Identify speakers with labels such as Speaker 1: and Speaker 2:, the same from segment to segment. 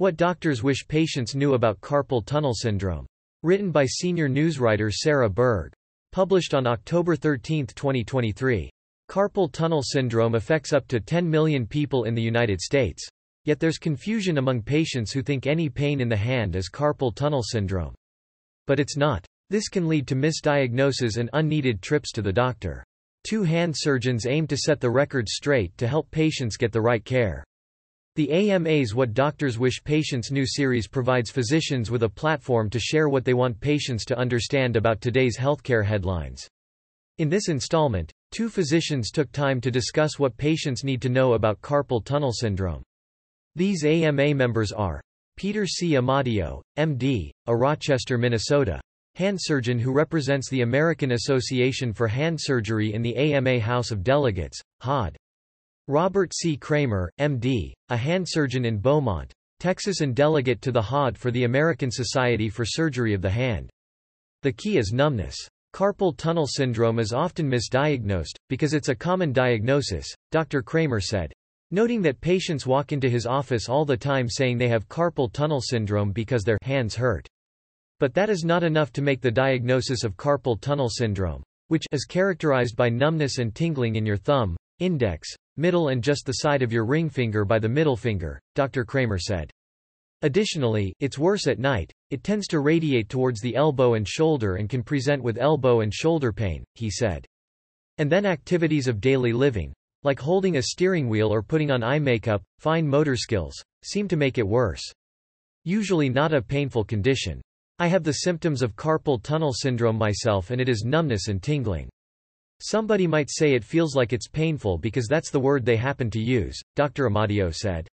Speaker 1: What doctors wish patients knew about carpal tunnel syndrome. Written by senior newswriter Sarah Berg. Published on October 13, 2023. Carpal tunnel syndrome affects up to 10 million people in the United States. Yet there's confusion among patients who think any pain in the hand is carpal tunnel syndrome. But it's not. This can lead to misdiagnosis and unneeded trips to the doctor. Two hand surgeons aim to set the record straight to help patients get the right care. The AMA's What Doctors Wish Patients Knew series provides physicians with a platform to share what they want patients to understand about today's healthcare headlines. In this installment, two physicians took time to discuss what patients need to know about carpal tunnel syndrome. These AMA members are Peter C. Amadio, MD, a Rochester, Minnesota, hand surgeon who represents the American Association for Hand Surgery in the AMA House of Delegates, HOD. Robert C. Kramer, MD, a hand surgeon in Beaumont, Texas and delegate to the HOD for the American Society for Surgery of the Hand. The key is numbness. Carpal tunnel syndrome is often misdiagnosed, because it's a common diagnosis, Dr. Kramer said. Noting that patients walk into his office all the time saying they have carpal tunnel syndrome because their hands hurt. But that is not enough to make the diagnosis of carpal tunnel syndrome, which is characterized by numbness and tingling in your thumb, index, middle and just the side of your ring finger by the middle finger, Dr. Kramer said. Additionally, it's worse at night, it tends to radiate towards the elbow and shoulder and can present with elbow and shoulder pain, he said. And then activities of daily living, like holding a steering wheel or putting on eye makeup, fine motor skills, seem to make it worse. Usually not a painful condition. I have the symptoms of carpal tunnel syndrome myself and it is numbness and tingling. Somebody might say it feels like it's painful because that's the word they happen to use, Dr. Amadio said.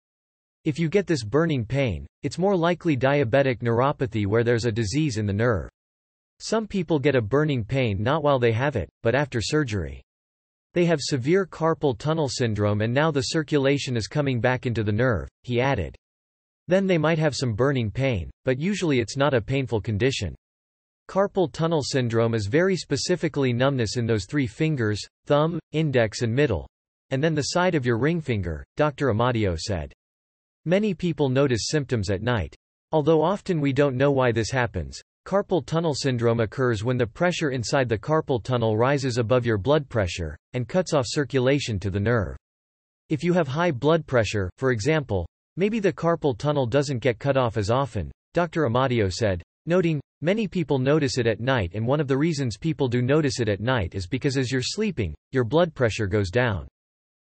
Speaker 1: If you get this burning pain, it's more likely diabetic neuropathy where there's a disease in the nerve. Some people get a burning pain not while they have it, but after surgery. They have severe carpal tunnel syndrome and now the circulation is coming back into the nerve, he added. Then they might have some burning pain, but usually it's not a painful condition. Carpal tunnel syndrome is very specifically numbness in those three fingers, thumb, index and middle. And then the side of your ring finger, Dr. Amadio said. Many people notice symptoms at night. Although often we don't know why this happens, carpal tunnel syndrome occurs when the pressure inside the carpal tunnel rises above your blood pressure, and cuts off circulation to the nerve. If you have high blood pressure, for example, maybe the carpal tunnel doesn't get cut off as often, Dr. Amadio said, noting, Many people notice it at night and one of the reasons people do notice it at night is because as you're sleeping, your blood pressure goes down.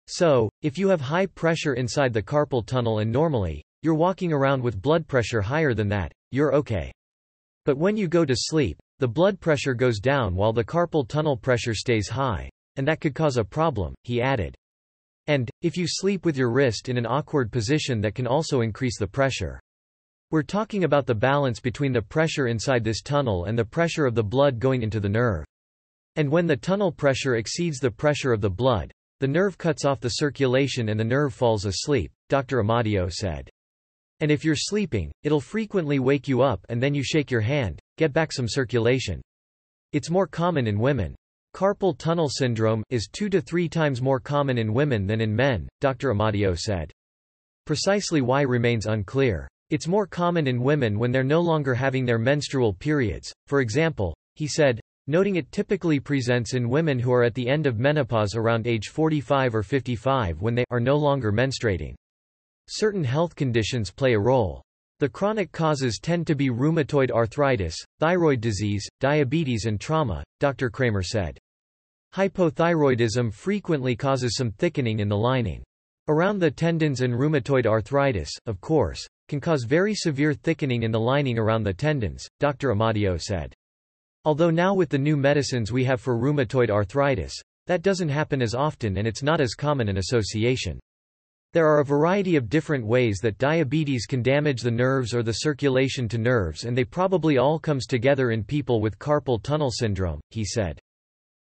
Speaker 1: So, if you have high pressure inside the carpal tunnel and normally, you're walking around with blood pressure higher than that, you're okay. But when you go to sleep, the blood pressure goes down while the carpal tunnel pressure stays high. And that could cause a problem, he added. And, if you sleep with your wrist in an awkward position that can also increase the pressure. We're talking about the balance between the pressure inside this tunnel and the pressure of the blood going into the nerve. And when the tunnel pressure exceeds the pressure of the blood, the nerve cuts off the circulation and the nerve falls asleep, Dr. Amadio said. And if you're sleeping, it'll frequently wake you up and then you shake your hand, get back some circulation. It's more common in women. Carpal tunnel syndrome is two to three times more common in women than in men, Dr. Amadio said. Precisely why remains unclear. It's more common in women when they're no longer having their menstrual periods, for example, he said, noting it typically presents in women who are at the end of menopause around age 45 or 55 when they are no longer menstruating. Certain health conditions play a role. The chronic causes tend to be rheumatoid arthritis, thyroid disease, diabetes and trauma, Dr. Kramer said. Hypothyroidism frequently causes some thickening in the lining. Around the tendons and rheumatoid arthritis, of course, can cause very severe thickening in the lining around the tendons, Dr. Amadio said. Although now with the new medicines we have for rheumatoid arthritis, that doesn't happen as often and it's not as common an association. There are a variety of different ways that diabetes can damage the nerves or the circulation to nerves and they probably all comes together in people with carpal tunnel syndrome, he said.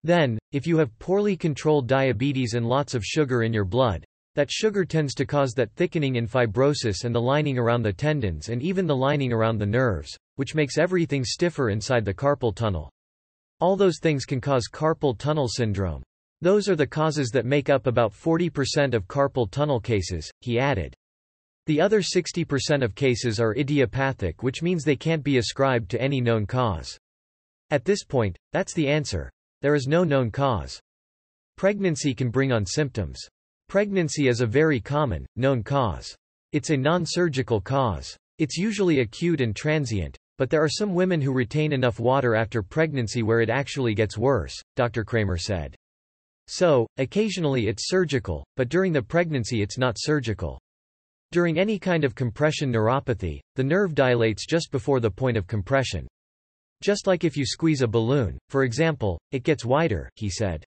Speaker 1: Then, if you have poorly controlled diabetes and lots of sugar in your blood, that sugar tends to cause that thickening in fibrosis and the lining around the tendons and even the lining around the nerves, which makes everything stiffer inside the carpal tunnel. All those things can cause carpal tunnel syndrome. Those are the causes that make up about 40% of carpal tunnel cases, he added. The other 60% of cases are idiopathic which means they can't be ascribed to any known cause. At this point, that's the answer. There is no known cause. Pregnancy can bring on symptoms. Pregnancy is a very common, known cause. It's a non-surgical cause. It's usually acute and transient, but there are some women who retain enough water after pregnancy where it actually gets worse, Dr. Kramer said. So, occasionally it's surgical, but during the pregnancy it's not surgical. During any kind of compression neuropathy, the nerve dilates just before the point of compression. Just like if you squeeze a balloon, for example, it gets wider, he said.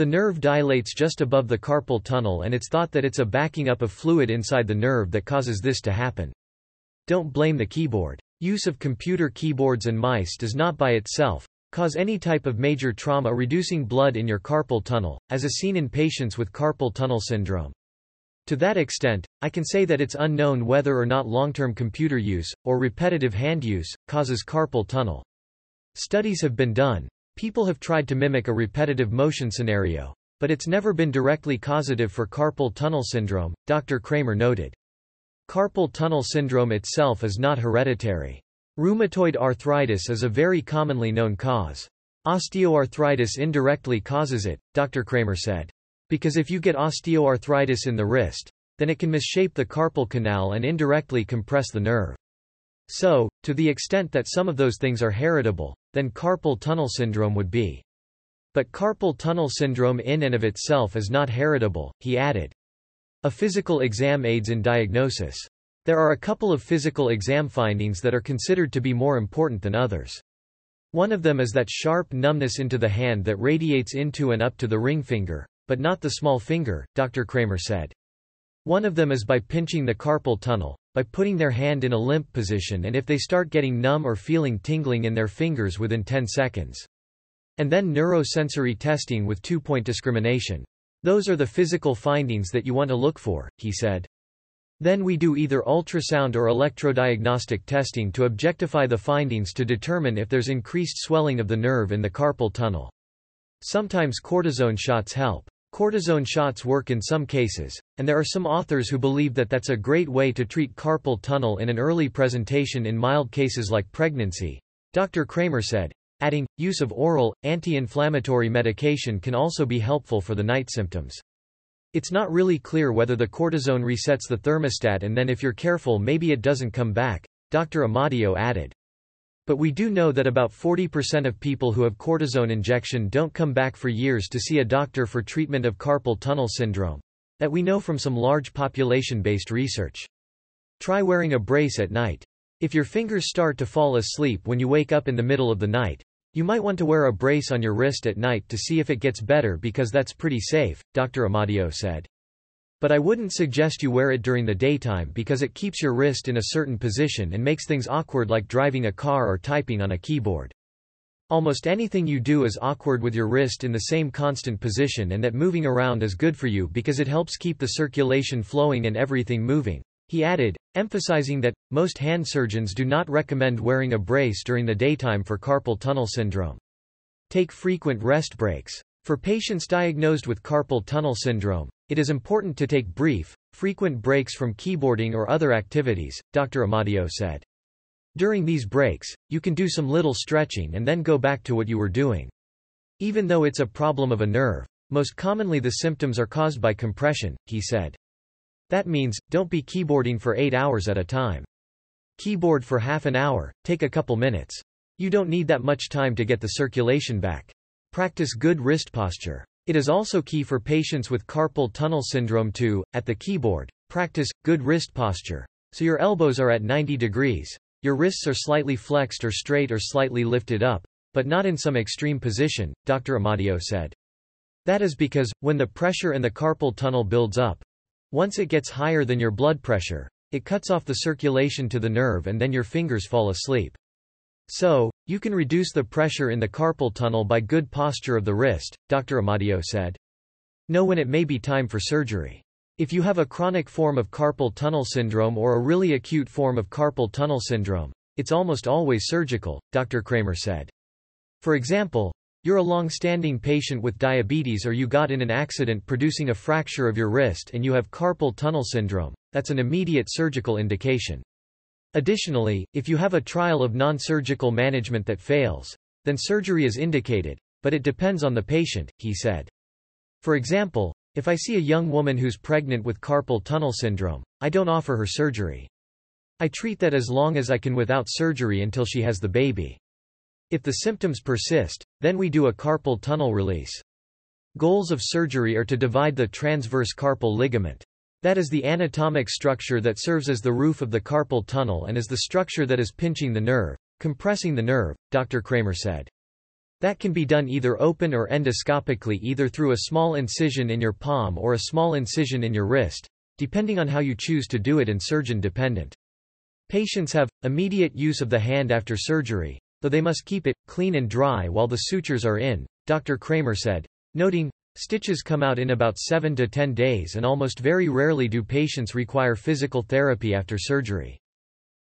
Speaker 1: The nerve dilates just above the carpal tunnel and it's thought that it's a backing up of fluid inside the nerve that causes this to happen. Don't blame the keyboard. Use of computer keyboards and mice does not by itself cause any type of major trauma reducing blood in your carpal tunnel, as is seen in patients with carpal tunnel syndrome. To that extent, I can say that it's unknown whether or not long-term computer use, or repetitive hand use, causes carpal tunnel. Studies have been done. People have tried to mimic a repetitive motion scenario. But it's never been directly causative for carpal tunnel syndrome, Dr. Kramer noted. Carpal tunnel syndrome itself is not hereditary. Rheumatoid arthritis is a very commonly known cause. Osteoarthritis indirectly causes it, Dr. Kramer said. Because if you get osteoarthritis in the wrist, then it can misshape the carpal canal and indirectly compress the nerve. So, to the extent that some of those things are heritable, then carpal tunnel syndrome would be. But carpal tunnel syndrome in and of itself is not heritable, he added. A physical exam aids in diagnosis. There are a couple of physical exam findings that are considered to be more important than others. One of them is that sharp numbness into the hand that radiates into and up to the ring finger, but not the small finger, Dr. Kramer said. One of them is by pinching the carpal tunnel, by putting their hand in a limp position and if they start getting numb or feeling tingling in their fingers within 10 seconds. And then neurosensory testing with two-point discrimination. Those are the physical findings that you want to look for, he said. Then we do either ultrasound or electrodiagnostic testing to objectify the findings to determine if there's increased swelling of the nerve in the carpal tunnel. Sometimes cortisone shots help. Cortisone shots work in some cases, and there are some authors who believe that that's a great way to treat carpal tunnel in an early presentation in mild cases like pregnancy. Dr. Kramer said. Adding, use of oral, anti-inflammatory medication can also be helpful for the night symptoms. It's not really clear whether the cortisone resets the thermostat and then if you're careful maybe it doesn't come back, Dr. Amadio added. But we do know that about 40% of people who have cortisone injection don't come back for years to see a doctor for treatment of carpal tunnel syndrome. That we know from some large population-based research. Try wearing a brace at night. If your fingers start to fall asleep when you wake up in the middle of the night, you might want to wear a brace on your wrist at night to see if it gets better because that's pretty safe, Dr. Amadio said. But I wouldn't suggest you wear it during the daytime because it keeps your wrist in a certain position and makes things awkward like driving a car or typing on a keyboard. Almost anything you do is awkward with your wrist in the same constant position and that moving around is good for you because it helps keep the circulation flowing and everything moving. He added, emphasizing that, most hand surgeons do not recommend wearing a brace during the daytime for carpal tunnel syndrome. Take frequent rest breaks. For patients diagnosed with carpal tunnel syndrome, it is important to take brief, frequent breaks from keyboarding or other activities, Dr. Amadio said. During these breaks, you can do some little stretching and then go back to what you were doing. Even though it's a problem of a nerve, most commonly the symptoms are caused by compression, he said. That means, don't be keyboarding for 8 hours at a time. Keyboard for half an hour, take a couple minutes. You don't need that much time to get the circulation back. Practice good wrist posture. It is also key for patients with carpal tunnel syndrome to, at the keyboard, practice good wrist posture. So your elbows are at 90 degrees. Your wrists are slightly flexed or straight or slightly lifted up, but not in some extreme position, Dr. Amadio said. That is because, when the pressure in the carpal tunnel builds up, once it gets higher than your blood pressure, it cuts off the circulation to the nerve and then your fingers fall asleep. So, you can reduce the pressure in the carpal tunnel by good posture of the wrist, Dr. Amadio said. Know when it may be time for surgery. If you have a chronic form of carpal tunnel syndrome or a really acute form of carpal tunnel syndrome, it's almost always surgical, Dr. Kramer said. For example, you're a long-standing patient with diabetes or you got in an accident producing a fracture of your wrist and you have carpal tunnel syndrome. that's an immediate surgical indication. Additionally, if you have a trial of non-surgical management that fails, then surgery is indicated, but it depends on the patient, he said. For example, if I see a young woman who's pregnant with carpal tunnel syndrome, I don't offer her surgery. I treat that as long as I can without surgery until she has the baby. If the symptoms persist, then we do a carpal tunnel release. Goals of surgery are to divide the transverse carpal ligament. That is the anatomic structure that serves as the roof of the carpal tunnel and is the structure that is pinching the nerve, compressing the nerve, Dr. Kramer said. That can be done either open or endoscopically either through a small incision in your palm or a small incision in your wrist, depending on how you choose to do it and surgeon dependent. Patients have immediate use of the hand after surgery, though they must keep it clean and dry while the sutures are in, Dr. Kramer said, noting, stitches come out in about 7 to 10 days and almost very rarely do patients require physical therapy after surgery.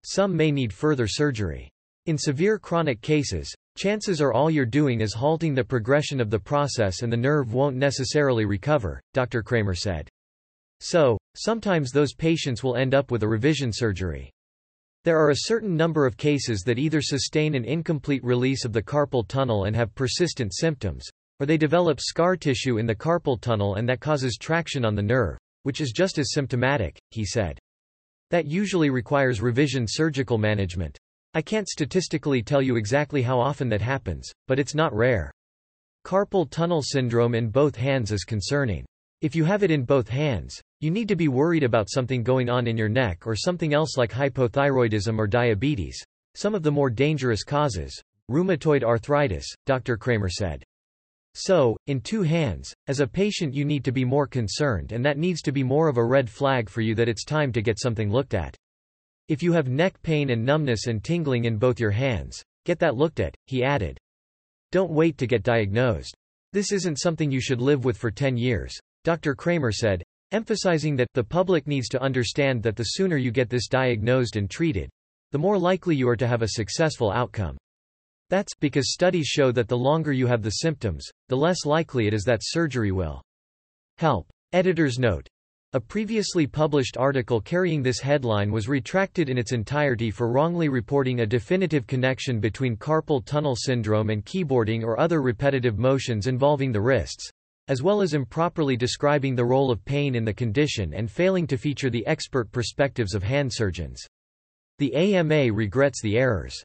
Speaker 1: Some may need further surgery. In severe chronic cases, chances are all you're doing is halting the progression of the process and the nerve won't necessarily recover, Dr. Kramer said. So, sometimes those patients will end up with a revision surgery. There are a certain number of cases that either sustain an incomplete release of the carpal tunnel and have persistent symptoms, or they develop scar tissue in the carpal tunnel and that causes traction on the nerve, which is just as symptomatic, he said. That usually requires revision surgical management. I can't statistically tell you exactly how often that happens, but it's not rare. Carpal tunnel syndrome in both hands is concerning. If you have it in both hands, you need to be worried about something going on in your neck or something else like hypothyroidism or diabetes. Some of the more dangerous causes. Rheumatoid arthritis, Dr. Kramer said. So, in two hands, as a patient you need to be more concerned and that needs to be more of a red flag for you that it's time to get something looked at. If you have neck pain and numbness and tingling in both your hands, get that looked at, he added. Don't wait to get diagnosed. This isn't something you should live with for 10 years, Dr. Kramer said, emphasizing that the public needs to understand that the sooner you get this diagnosed and treated, the more likely you are to have a successful outcome. That's because studies show that the longer you have the symptoms, the less likely it is that surgery will help. Editor's note. A previously published article carrying this headline was retracted in its entirety for wrongly reporting a definitive connection between carpal tunnel syndrome and keyboarding or other repetitive motions involving the wrists, as well as improperly describing the role of pain in the condition and failing to feature the expert perspectives of hand surgeons. The AMA regrets the errors.